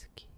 isso aqui.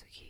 Natsuki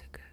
so good.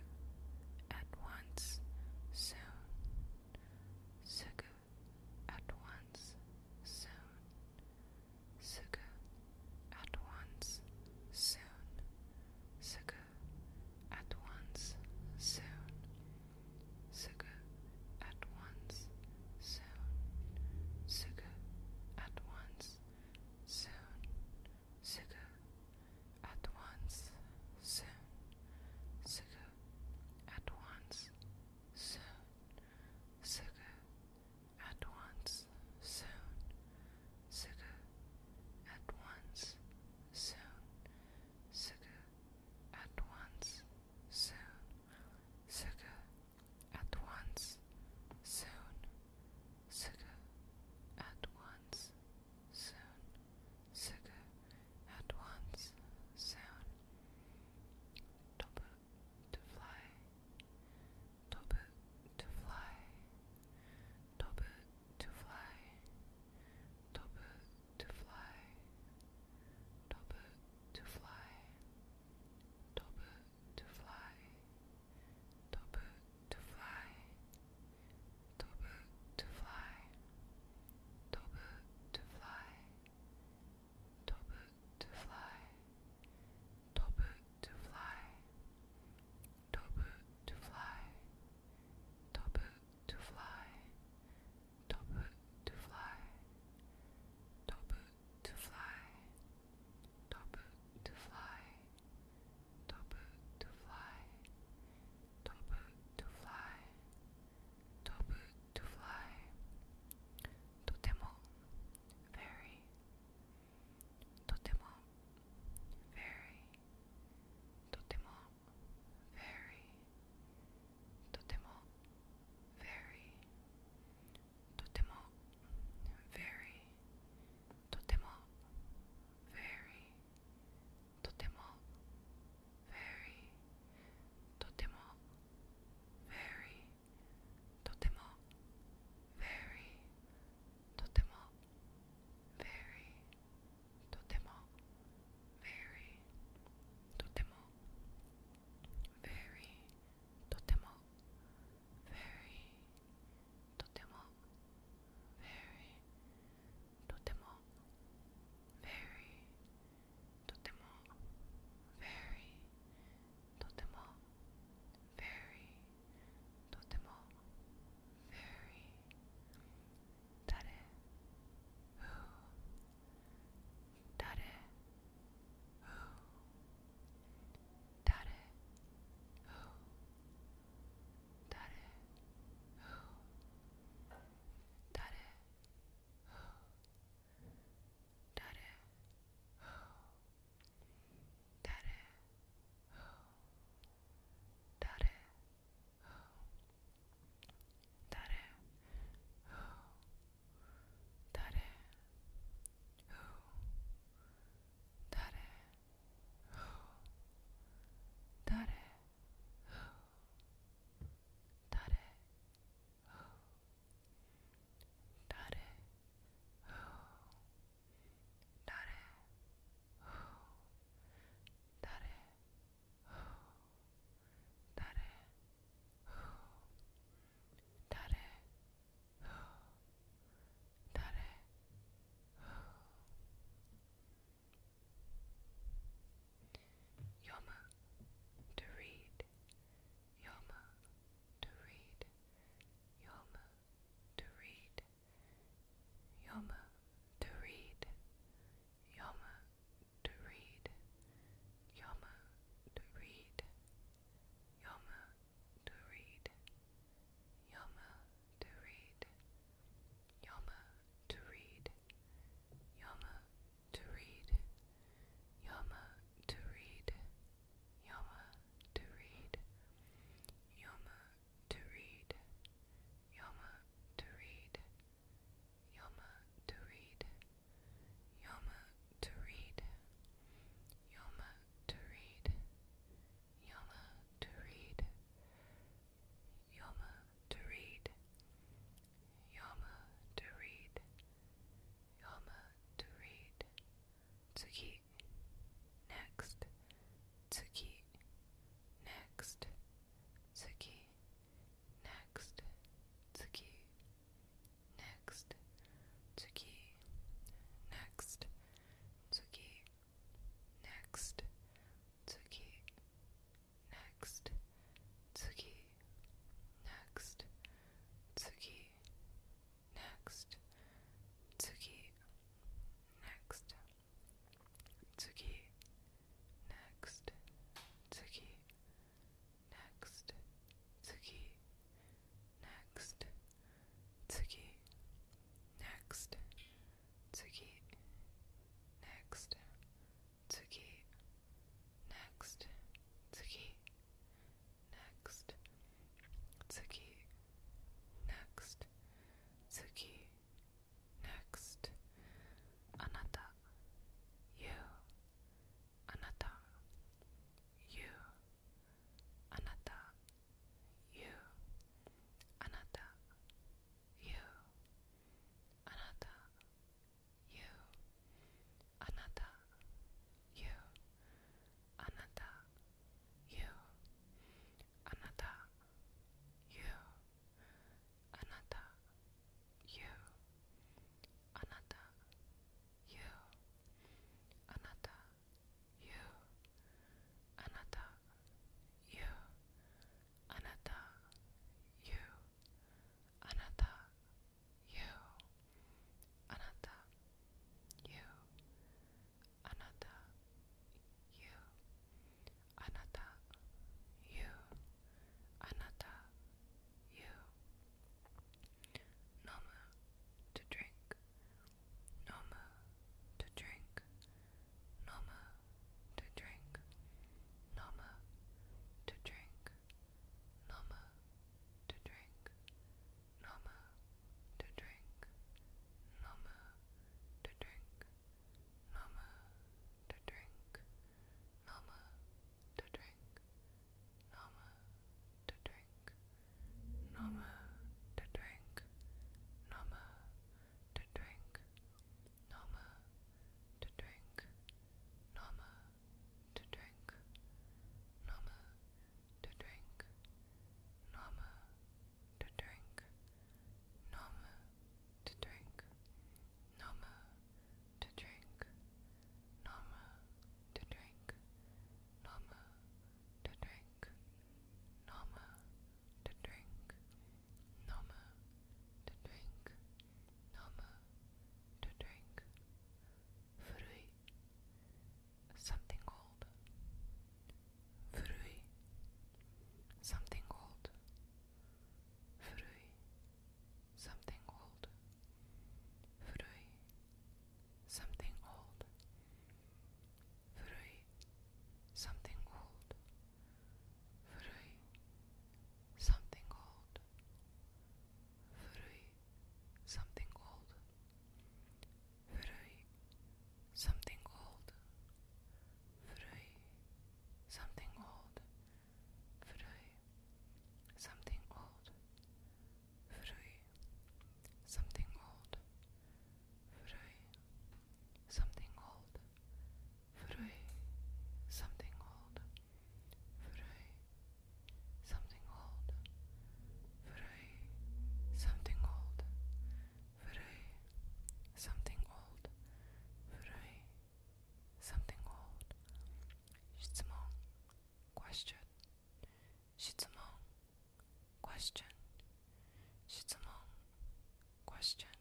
question.